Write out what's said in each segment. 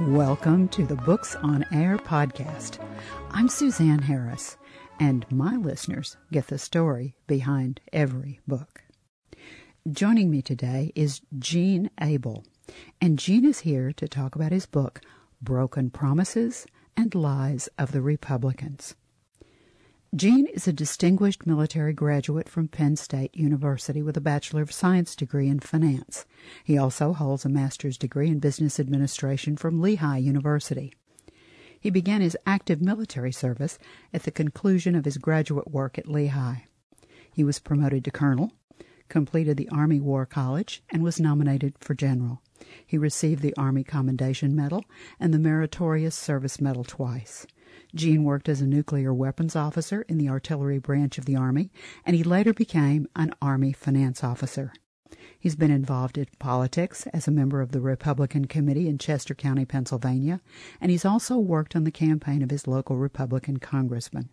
Welcome to the Books on Air podcast. I'm Suzanne Harris, and my listeners get the story behind every book. Joining me today is Gene Abel, and Gene is here to talk about his book, Broken Promises and Lies of the Republicans. Gene is a distinguished military graduate from Penn State University with a Bachelor of Science degree in finance. He also holds a master's degree in business administration from Lehigh University. He began his active military service at the conclusion of his graduate work at Lehigh. He was promoted to colonel, completed the Army War College, and was nominated for general. He received the Army Commendation Medal and the Meritorious Service Medal twice. Gene worked as a nuclear weapons officer in the artillery branch of the Army, and he later became an Army finance officer. He's been involved in politics as a member of the Republican Committee in Chester County, Pennsylvania, and he's also worked on the campaign of his local Republican congressman.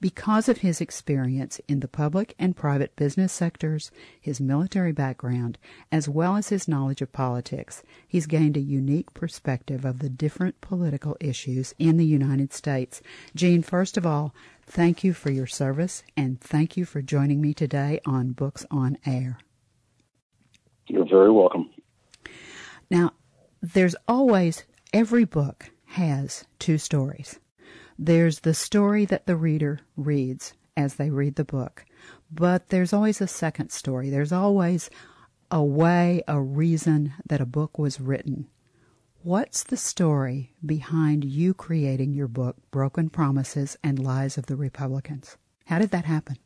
Because of his experience in the public and private business sectors, his military background, as well as his knowledge of politics, he's gained a unique perspective of the different political issues in the United States. Gene, first of all, thank you for your service and thank you for joining me today on Books on Air. You're very welcome. Now, there's always, every book has two stories. There's the story that the reader reads as they read the book, but there's always a second story. There's always a way, a reason that a book was written. What's the story behind you creating your book, Broken Promises and Lies of the Republicans? How did that happen?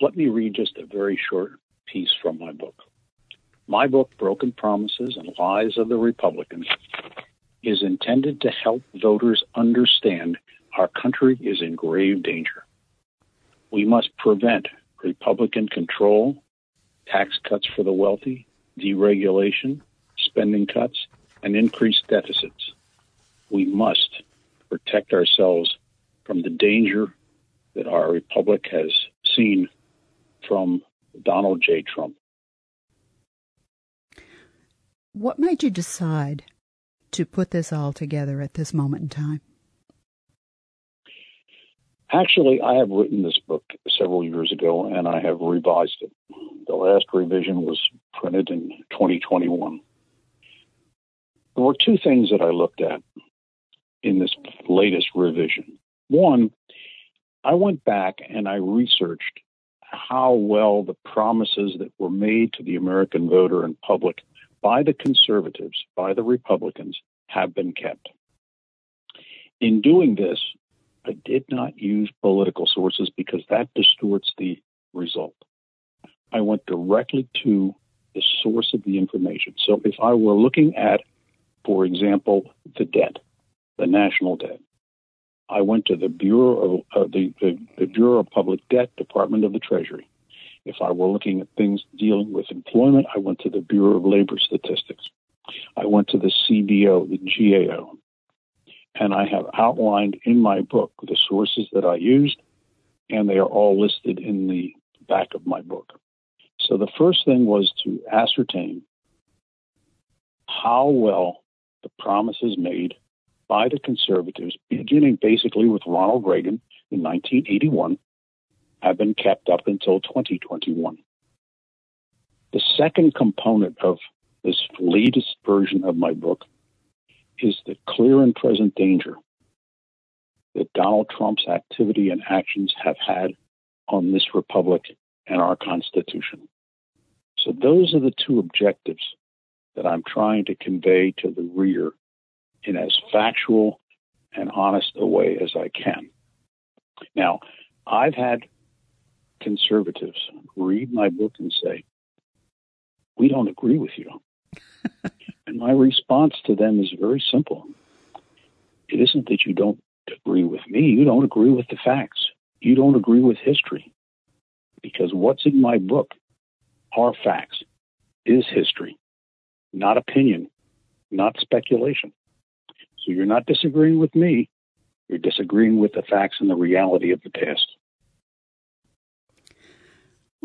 Let me read just a very short piece from my book. My book, Broken Promises and Lies of the Republicans, is intended to help voters understand our country is in grave danger. We must prevent Republican control, tax cuts for the wealthy, deregulation, spending cuts, and increased deficits. We must protect ourselves from the danger that our republic has seen from Donald J. Trump. What made you decide to put this all together at this moment in time? Actually, I have written this book several years ago and I have revised it. The last revision was printed in 2021. There were two things that I looked at in this latest revision. One, I went back and I researched how well the promises that were made to the American voter and public by the conservatives, by the Republicans, have been kept. In doing this, I did not use political sources because that distorts the result. I went directly to the source of the information. So if I were looking at, for example, the debt, the national debt, I went to the Bureau of uh, the, the, the Bureau of Public Debt, Department of the Treasury. If I were looking at things dealing with employment, I went to the Bureau of Labor Statistics. I went to the CBO, the GAO, and I have outlined in my book the sources that I used, and they are all listed in the back of my book. So the first thing was to ascertain how well the promises made by the conservatives, beginning basically with Ronald Reagan in 1981, have been kept up until 2021. The second component of this latest version of my book is the clear and present danger that Donald Trump's activity and actions have had on this republic and our Constitution. So, those are the two objectives that I'm trying to convey to the reader in as factual and honest a way as I can. Now, I've had conservatives read my book and say, We don't agree with you. and my response to them is very simple. It isn't that you don't agree with me, you don't agree with the facts. You don't agree with history. Because what's in my book are facts, is history, not opinion, not speculation. So you're not disagreeing with me, you're disagreeing with the facts and the reality of the past.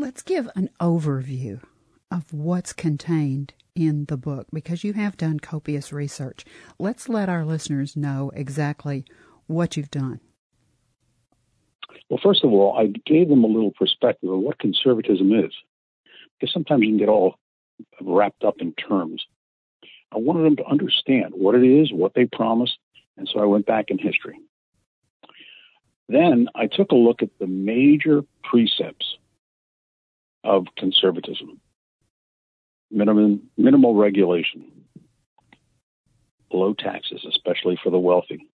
Let's give an overview of what's contained in the book because you have done copious research. Let's let our listeners know exactly what you've done. Well, first of all, I gave them a little perspective of what conservatism is, because sometimes you can get all wrapped up in terms. I wanted them to understand what it is, what they promised, and so I went back in history. Then I took a look at the major precepts of conservatism minimum, minimal regulation, low taxes, especially for the wealthy,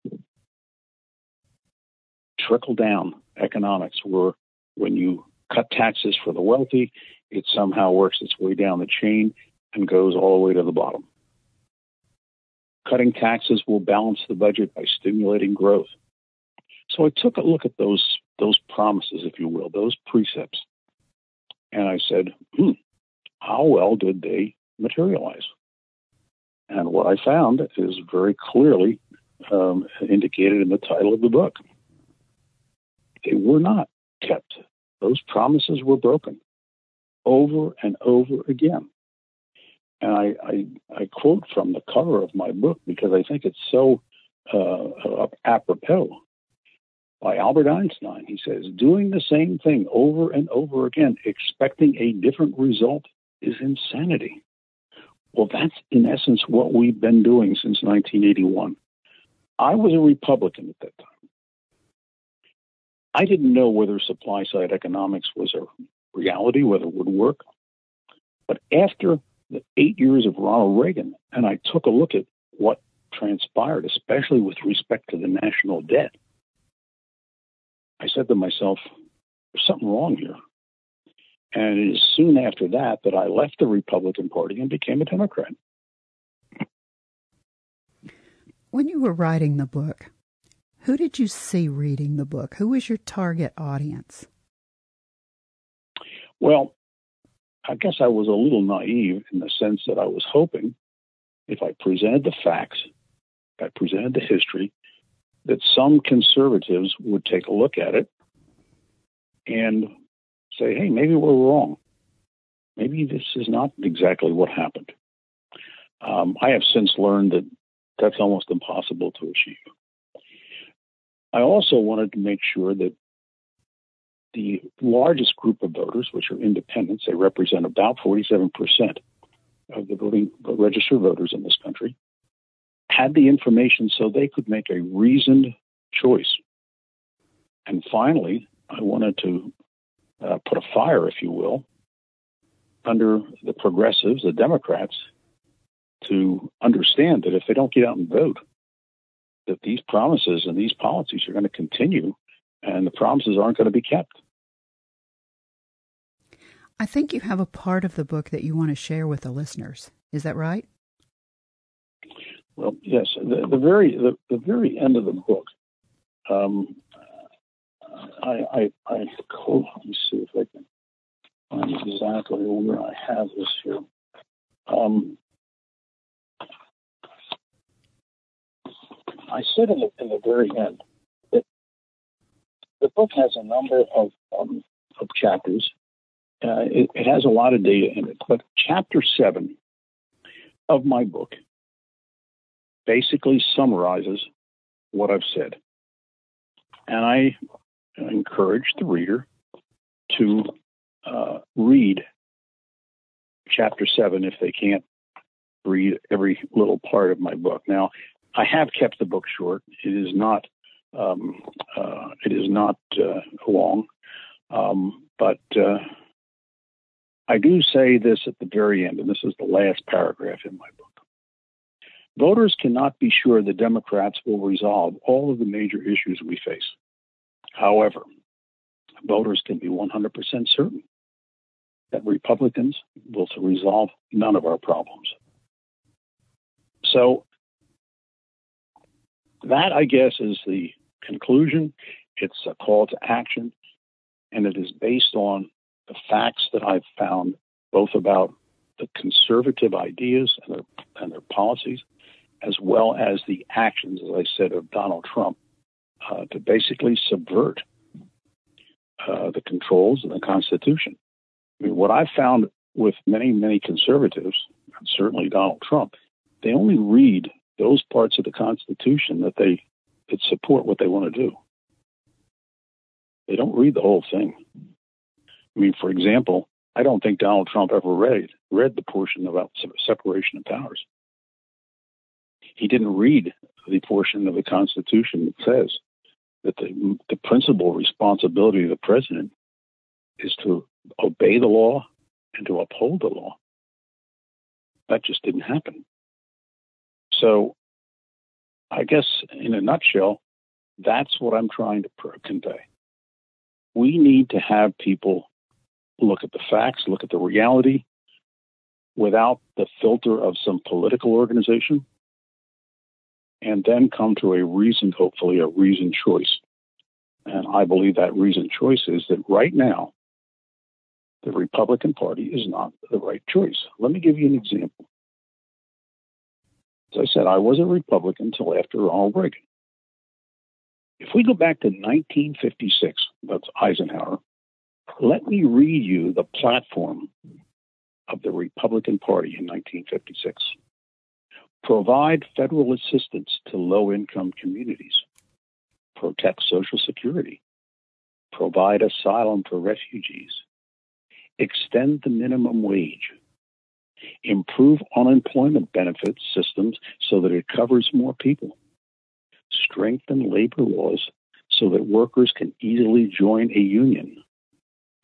trickle down economics, where when you cut taxes for the wealthy, it somehow works its way down the chain and goes all the way to the bottom. Cutting taxes will balance the budget by stimulating growth. So I took a look at those those promises, if you will, those precepts, and I said, hmm, how well did they materialize? And what I found is very clearly um, indicated in the title of the book. They were not kept. Those promises were broken over and over again. And I, I, I quote from the cover of my book because I think it's so uh, apropos by Albert Einstein. He says, doing the same thing over and over again, expecting a different result, is insanity. Well, that's in essence what we've been doing since 1981. I was a Republican at that time. I didn't know whether supply side economics was a reality, whether it would work. But after the eight years of Ronald Reagan, and I took a look at what transpired, especially with respect to the national debt, I said to myself, there's something wrong here. And it is soon after that that I left the Republican Party and became a Democrat. When you were writing the book, who did you see reading the book? Who was your target audience? Well, I guess I was a little naive in the sense that I was hoping if I presented the facts, if I presented the history, that some conservatives would take a look at it and say, hey, maybe we're wrong. Maybe this is not exactly what happened. Um, I have since learned that that's almost impossible to achieve. I also wanted to make sure that the largest group of voters, which are independents, they represent about 47% of the voting registered voters in this country, had the information so they could make a reasoned choice. And finally, I wanted to uh, put a fire, if you will, under the progressives, the Democrats, to understand that if they don't get out and vote, that these promises and these policies are going to continue and the promises aren't going to be kept. I think you have a part of the book that you want to share with the listeners. Is that right? Well, yes. The, the very the, the very end of the book, um, I, I, I quote, let me see if I can find exactly where I have this here. Um, I said in the, in the very end that the book has a number of, um, of chapters. Uh, it, it has a lot of data in it, but chapter seven of my book basically summarizes what I've said. And I encourage the reader to uh, read chapter seven if they can't read every little part of my book. Now, I have kept the book short. It is not. Um, uh, it is not uh, long, um, but uh, I do say this at the very end, and this is the last paragraph in my book. Voters cannot be sure the Democrats will resolve all of the major issues we face. However, voters can be 100% certain that Republicans will resolve none of our problems. So, that, I guess, is the conclusion. It's a call to action, and it is based on the facts that I've found, both about the conservative ideas and their, and their policies, as well as the actions, as I said, of Donald Trump uh, to basically subvert uh, the controls of the Constitution. I mean, what I've found with many, many conservatives and certainly Donald Trump, they only read those parts of the Constitution that they that support what they want to do. They don't read the whole thing. I mean, for example, I don't think Donald Trump ever read read the portion about separation of powers. He didn't read the portion of the Constitution that says that the, the principal responsibility of the president is to obey the law and to uphold the law. That just didn't happen. So, I guess in a nutshell, that's what I'm trying to convey. We need to have people look at the facts, look at the reality without the filter of some political organization, and then come to a reasoned, hopefully, a reasoned choice. And I believe that reasoned choice is that right now, the Republican Party is not the right choice. Let me give you an example. As I said, I was a Republican until after Ronald Reagan. If we go back to 1956, that's Eisenhower, let me read you the platform of the Republican Party in 1956. Provide federal assistance to low income communities. Protect Social Security. Provide asylum for refugees. Extend the minimum wage. Improve unemployment benefits systems so that it covers more people. Strengthen labor laws so that workers can easily join a union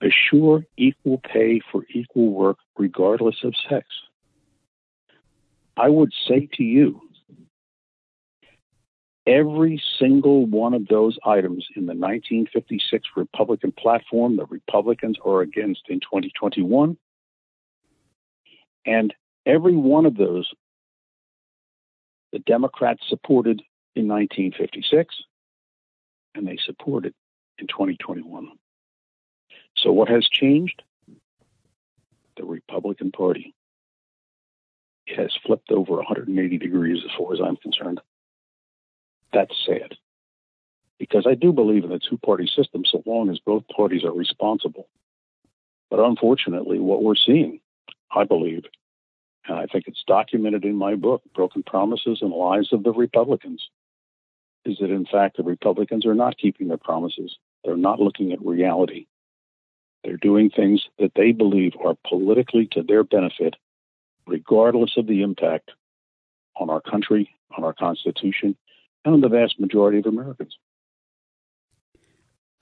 assure equal pay for equal work regardless of sex. I would say to you, every single one of those items in the 1956 Republican platform, the Republicans are against in 2021. And every one of those, the Democrats supported in 1956, and they supported in 2021. So, what has changed? The Republican Party. Has flipped over 180 degrees as far as I'm concerned. That's sad. Because I do believe in a two party system so long as both parties are responsible. But unfortunately, what we're seeing, I believe, and I think it's documented in my book, Broken Promises and Lies of the Republicans, is that in fact the Republicans are not keeping their promises. They're not looking at reality. They're doing things that they believe are politically to their benefit, regardless of the impact on our country, on our Constitution, and on the vast majority of Americans.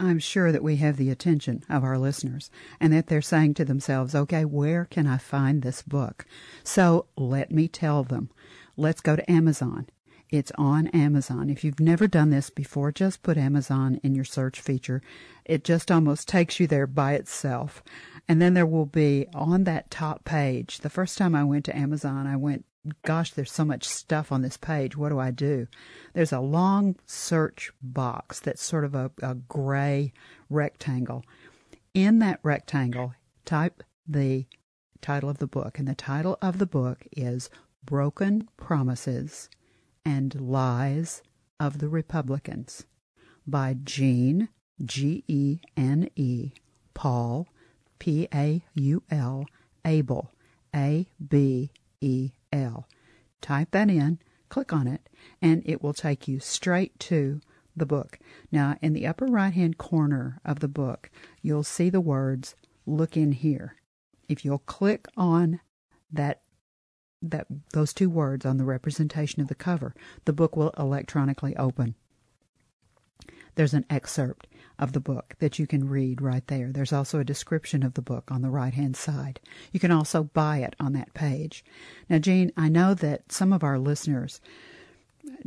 I'm sure that we have the attention of our listeners and that they're saying to themselves, okay, where can I find this book? So let me tell them. Let's go to Amazon. It's on Amazon. If you've never done this before, just put Amazon in your search feature. It just almost takes you there by itself. And then there will be on that top page. The first time I went to Amazon, I went, gosh, there's so much stuff on this page. What do I do? There's a long search box that's sort of a, a gray rectangle. In that rectangle, type the title of the book. And the title of the book is Broken Promises and Lies of the Republicans by Gene, G E N E, Paul, P A U L, Abel, A B E L. Type that in, click on it, and it will take you straight to the book. Now, in the upper right hand corner of the book, you'll see the words Look in here. If you'll click on that that those two words on the representation of the cover, the book will electronically open. There's an excerpt of the book that you can read right there. There's also a description of the book on the right hand side. You can also buy it on that page. Now, Gene, I know that some of our listeners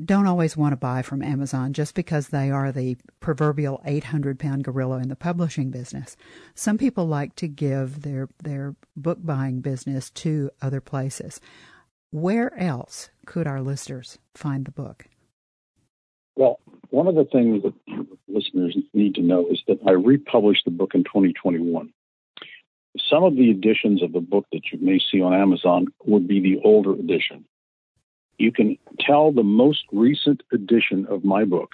don't always want to buy from Amazon just because they are the proverbial 800 pound gorilla in the publishing business. Some people like to give their, their book buying business to other places. Where else could our listeners find the book? Well, one of the things that listeners need to know is that I republished the book in 2021. Some of the editions of the book that you may see on Amazon would be the older edition you can tell the most recent edition of my book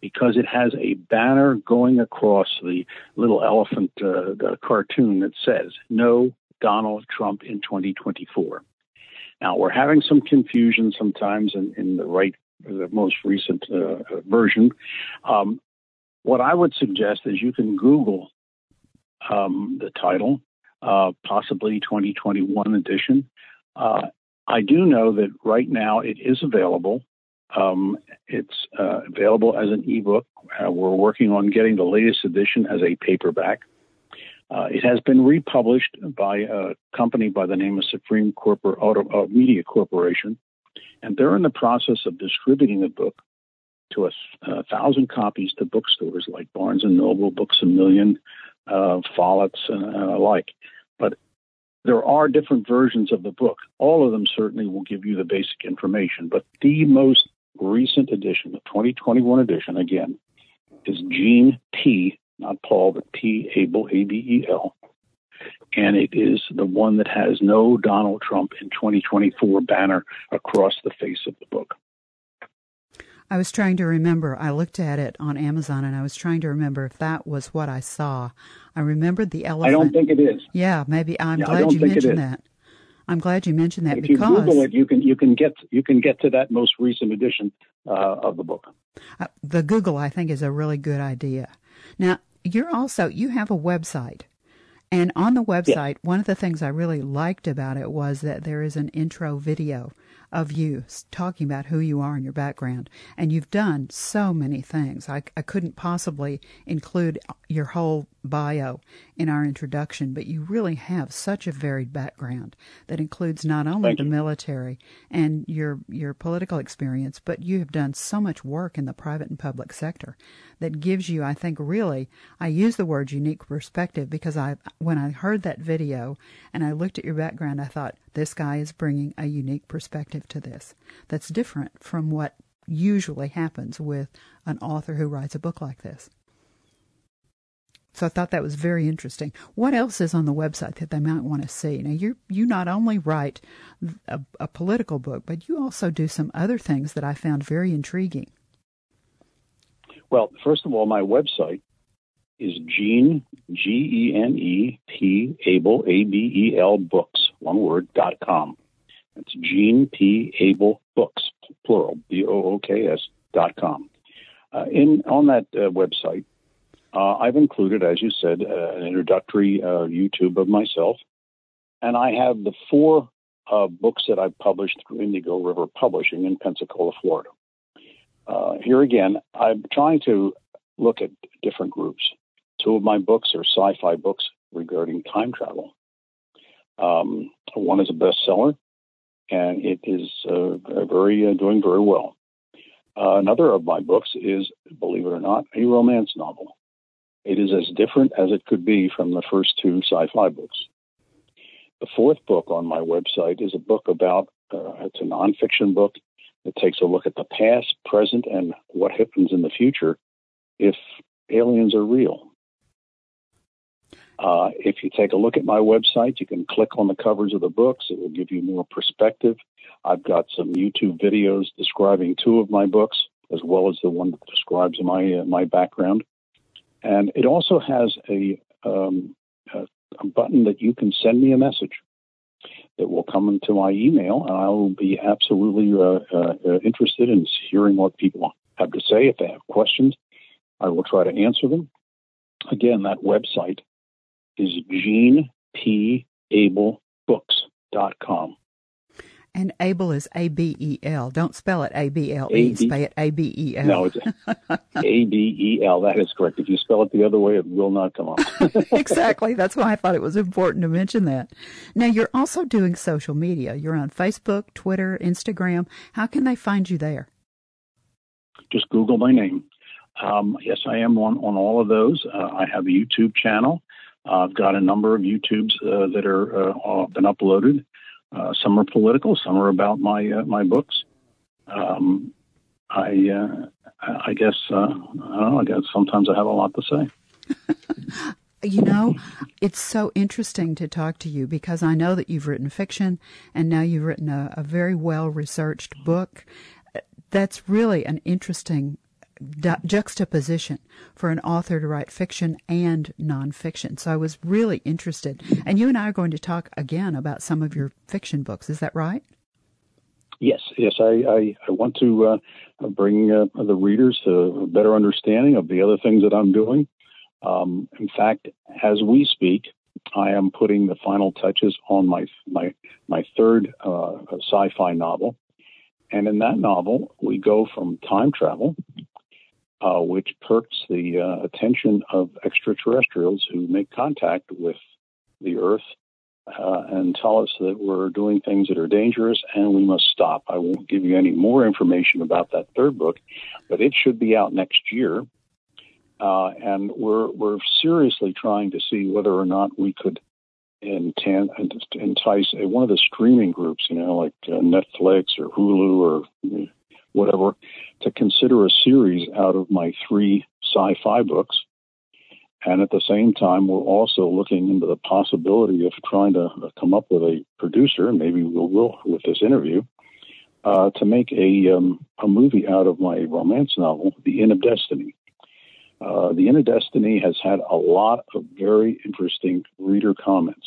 because it has a banner going across the little elephant uh, the cartoon that says, No Donald Trump in 2024. Now we're having some confusion sometimes in, in the right, the most recent uh, version. Um, what I would suggest is you can Google um, the title, uh, possibly 2021 edition. Uh, I do know that right now it is available. Um, it's uh, available as an ebook. Uh, we're working on getting the latest edition as a paperback. Uh, it has been republished by a company by the name of Supreme Corpor- Auto, uh, Media Corporation, and they're in the process of distributing the book to a, a thousand copies to bookstores like Barnes and Noble, Books a Million, uh, Follett's, and alike. But there are different versions of the book. All of them certainly will give you the basic information, but the most recent edition, the 2021 edition, again, is Gene P not Paul, but P. Abel, A B E L. And it is the one that has no Donald Trump in 2024 banner across the face of the book. I was trying to remember. I looked at it on Amazon and I was trying to remember if that was what I saw. I remembered the elephant. I don't think it is. Yeah, maybe. I'm yeah, glad you mentioned that. I'm glad you mentioned that if because you Google it, you can you can get you can get to that most recent edition uh, of the book. Uh, the Google, I think, is a really good idea. Now, you're also you have a website. And on the website, one of the things I really liked about it was that there is an intro video of you talking about who you are and your background. And you've done so many things. I, I couldn't possibly include your whole bio in our introduction, but you really have such a varied background that includes not only Thank the you. military and your your political experience, but you have done so much work in the private and public sector that gives you, I think, really, I use the word unique perspective because I, when I heard that video and I looked at your background, I thought this guy is bringing a unique perspective to this that's different from what usually happens with an author who writes a book like this. So I thought that was very interesting. What else is on the website that they might want to see? Now you you not only write a, a, political book, but you also do some other things that I found very intriguing. Well, first of all, my website is Gene G E N E P Abel A B E L Books one word dot com. It's Gene P Abel Books plural B O O K S dot com. Uh, in on that uh, website, uh, I've included, as you said, uh, an introductory uh, YouTube of myself, and I have the four uh, books that I've published through Indigo River Publishing in Pensacola, Florida. Uh, here again, I'm trying to look at different groups. Two of my books are sci-fi books regarding time travel. Um, one is a bestseller, and it is uh, very doing very well. another of my books is, believe it or not, a romance novel. It is as different as it could be from the first two sci fi books. The fourth book on my website is a book about, uh, it's a nonfiction book that takes a look at the past, present, and what happens in the future if aliens are real. Uh, if you take a look at my website, you can click on the covers of the books. It will give you more perspective. I've got some YouTube videos describing two of my books, as well as the one that describes my uh, my background. And it also has a, um, a, a button that you can send me a message that will come into my email, and I will be absolutely uh, uh, uh, interested in hearing what people have to say. If they have questions, I will try to answer them. Again, that website is genepabelbooks.com. And Abel is A B E L. Don't spell it A B L E. Spell it A B E L. No, it's A B E L. That is correct. If you spell it the other way, it will not come up. exactly. That's why I thought it was important to mention that. Now, you're also doing social media. You're on Facebook, Twitter, Instagram. How can they find you there? Just Google my name. Um, yes, I am on, on all of those. Uh, I have a YouTube channel. Uh, I've got a number of YouTubes uh, that are uh, been uploaded. Uh, some are political, some are about my uh, my books. Um, I uh, I guess uh, I don't know. I guess sometimes I have a lot to say. you know, it's so interesting to talk to you because I know that you've written fiction and now you've written a, a very well researched book. That's really an interesting juxtaposition for an author to write fiction and nonfiction. So I was really interested. And you and I are going to talk again about some of your fiction books. Is that right? Yes, yes, I, I, I want to uh, bring uh, the readers a better understanding of the other things that I'm doing. Um, in fact, as we speak, I am putting the final touches on my my my third uh, sci-fi novel, and in that novel, we go from time travel, uh, which perks the uh, attention of extraterrestrials who make contact with the Earth uh, and tell us that we're doing things that are dangerous and we must stop. I won't give you any more information about that third book, but it should be out next year. Uh, and we're we're seriously trying to see whether or not we could entice one of the streaming groups, you know, like uh, Netflix or Hulu or a series out of my three sci-fi books and at the same time, we're also looking into the possibility of trying to come up with a producer, maybe we will with this interview, uh, to make a, um, a movie out of my romance novel, The Inn of Destiny. Uh, the Inn of Destiny has had a lot of very interesting reader comments.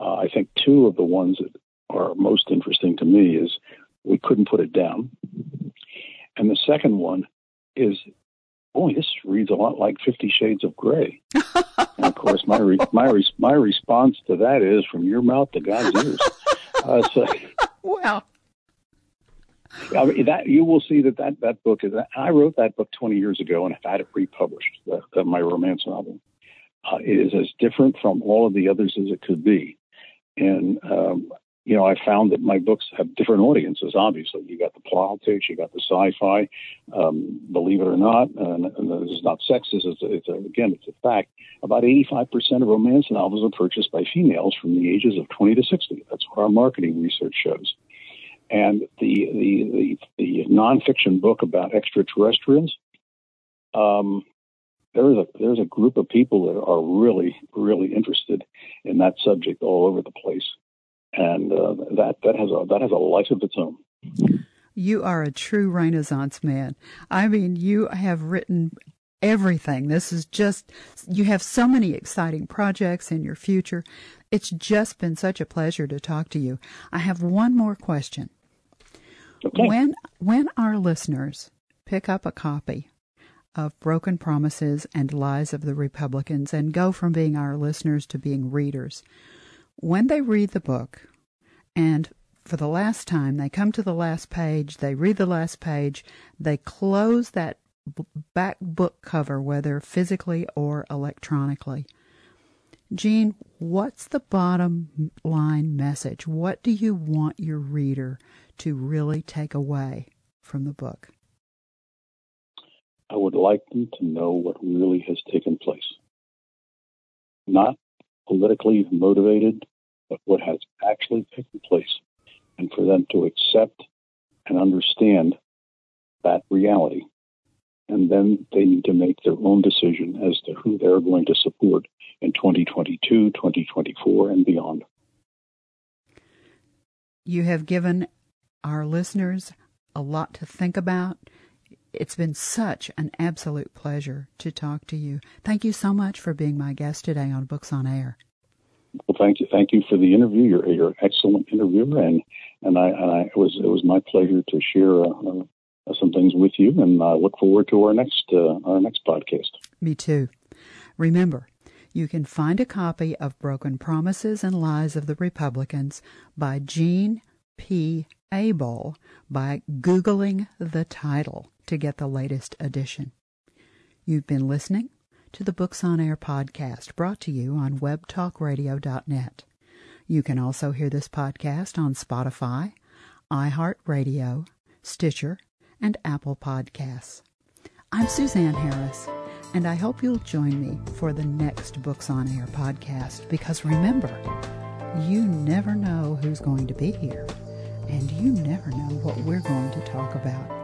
Uh, I think two of the ones that are most interesting to me is we couldn't put it down. And the second one is boy, this reads a lot like Fifty Shades of Grey. and of course, my re- my re- my response to that is from your mouth to God's ears. Uh, so, well, I mean, that you will see that that that book is. I wrote that book 20 years ago, and I've had it republished. The, the, my romance novel. Uh, it is as different from all of the others as it could be, and um, you know, I found that my books have different audiences. Obviously, you got the politics, you got the sci-fi. Um, believe it or not, and, and this is not sexist. It's, it's a, again, it's a fact. About 85% of romance novels are purchased by females from the ages of 20 to 60. That's what our marketing research shows. And the the the, the nonfiction book about extraterrestrials. Um, there's a there's a group of people that are really really interested in that subject all over the place and uh, that that has a that has a life of its own. You are a true Renaissance man. I mean, you have written everything. This is just you have so many exciting projects in your future. It's just been such a pleasure to talk to you. I have one more question. Okay. When when our listeners pick up a copy of Broken Promises and Lies of the Republicans and go from being our listeners to being readers, when they read the book and for the last time they come to the last page, they read the last page, they close that back book cover, whether physically or electronically. Gene, what's the bottom line message? What do you want your reader to really take away from the book? I would like them to know what really has taken place. Not politically motivated, but what has actually taken place, and for them to accept and understand that reality. And then they need to make their own decision as to who they're going to support in 2022, 2024, and beyond. You have given our listeners a lot to think about. It's been such an absolute pleasure to talk to you. Thank you so much for being my guest today on Books on Air. Well, thank you, thank you for the interview. You're, you're an excellent interviewer, and and I, and I it was it was my pleasure to share uh, uh, some things with you, and I look forward to our next uh, our next podcast. Me too. Remember, you can find a copy of Broken Promises and Lies of the Republicans by Gene P. Abel by Googling the title to get the latest edition. You've been listening to the Books on Air podcast brought to you on webtalkradio.net. You can also hear this podcast on Spotify, iHeartRadio, Stitcher, and Apple Podcasts. I'm Suzanne Harris, and I hope you'll join me for the next Books on Air podcast because remember, you never know who's going to be here, and you never know what we're going to talk about.